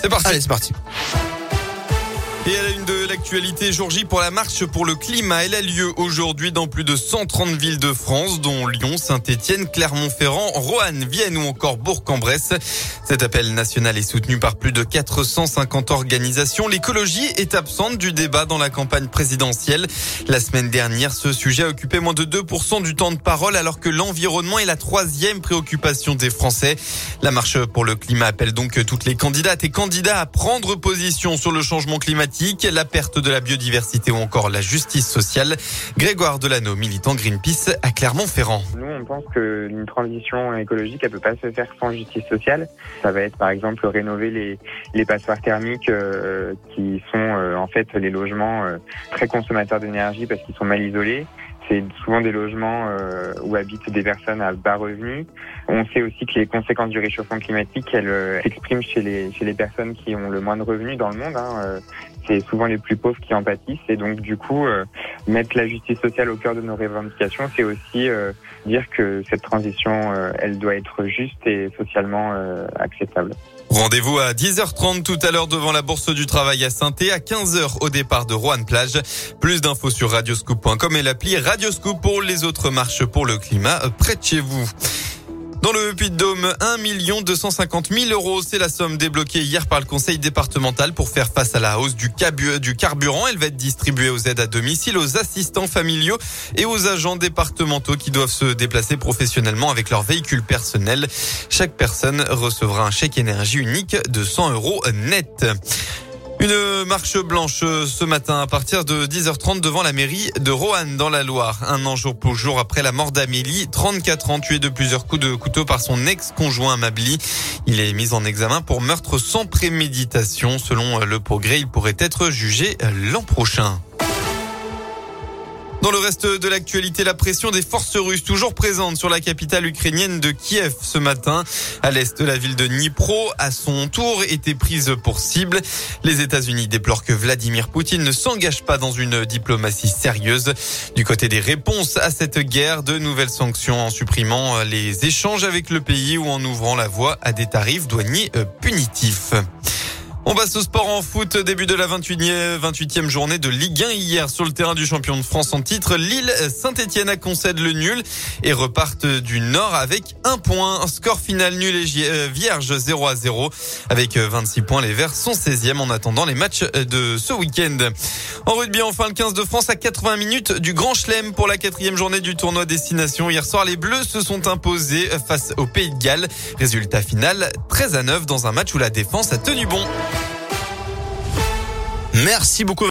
C'est parti. Allez, c'est parti. Et à la une de l'actualité, jour pour la marche pour le climat. Elle a lieu aujourd'hui dans plus de 130 villes de France, dont Lyon, Saint-Etienne, Clermont-Ferrand, Roanne, Vienne ou encore Bourg-en-Bresse. Cet appel national est soutenu par plus de 450 organisations. L'écologie est absente du débat dans la campagne présidentielle. La semaine dernière, ce sujet a occupé moins de 2% du temps de parole alors que l'environnement est la troisième préoccupation des Français. La marche pour le climat appelle donc toutes les candidates et candidats à prendre position sur le changement climatique la perte de la biodiversité ou encore la justice sociale. Grégoire Delano, militant Greenpeace à Clermont-Ferrand. Nous, on pense qu'une transition écologique, elle peut pas se faire sans justice sociale. Ça va être par exemple rénover les, les passoires thermiques euh, qui sont euh, en fait les logements euh, très consommateurs d'énergie parce qu'ils sont mal isolés. C'est souvent des logements euh, où habitent des personnes à bas revenus. On sait aussi que les conséquences du réchauffement climatique, elles euh, s'expriment chez les, chez les personnes qui ont le moins de revenus dans le monde. Hein. Euh, c'est souvent les plus pauvres qui en pâtissent. Et donc, du coup, mettre la justice sociale au cœur de nos revendications, c'est aussi dire que cette transition, elle doit être juste et socialement acceptable. Rendez-vous à 10h30 tout à l'heure devant la Bourse du Travail à saint à 15h au départ de Roanne Plage. Plus d'infos sur radioscoop.com et l'appli Radioscoop pour les autres marches pour le climat près de chez vous. Dans le Puy-de-Dôme, 1 250 000 euros, c'est la somme débloquée hier par le conseil départemental pour faire face à la hausse du, du carburant. Elle va être distribuée aux aides à domicile, aux assistants familiaux et aux agents départementaux qui doivent se déplacer professionnellement avec leur véhicule personnel. Chaque personne recevra un chèque énergie unique de 100 euros net. Une marche blanche ce matin à partir de 10h30 devant la mairie de Roanne dans la Loire. Un an jour pour jour après la mort d'Amélie, 34 ans tué de plusieurs coups de couteau par son ex-conjoint Mabli. Il est mis en examen pour meurtre sans préméditation. Selon le progrès, il pourrait être jugé l'an prochain. Dans le reste de l'actualité, la pression des forces russes toujours présente sur la capitale ukrainienne de Kiev ce matin. À l'est de la ville de Dnipro, à son tour, était prise pour cible. Les États-Unis déplorent que Vladimir Poutine ne s'engage pas dans une diplomatie sérieuse. Du côté des réponses à cette guerre, de nouvelles sanctions en supprimant les échanges avec le pays ou en ouvrant la voie à des tarifs douaniers punitifs. On passe au sport en foot. Début de la 28e, 28e journée de Ligue 1 hier sur le terrain du champion de France en titre. Lille, Saint-Etienne a concède le nul et repartent du Nord avec un point. Score final nul et euh, vierge 0 à 0. Avec 26 points, les Verts sont 16e en attendant les matchs de ce week-end. En rugby, enfin, le 15 de France à 80 minutes du Grand Chelem pour la quatrième journée du tournoi Destination. Hier soir, les Bleus se sont imposés face au Pays de Galles. Résultat final 13 à 9 dans un match où la défense a tenu bon. Merci beaucoup.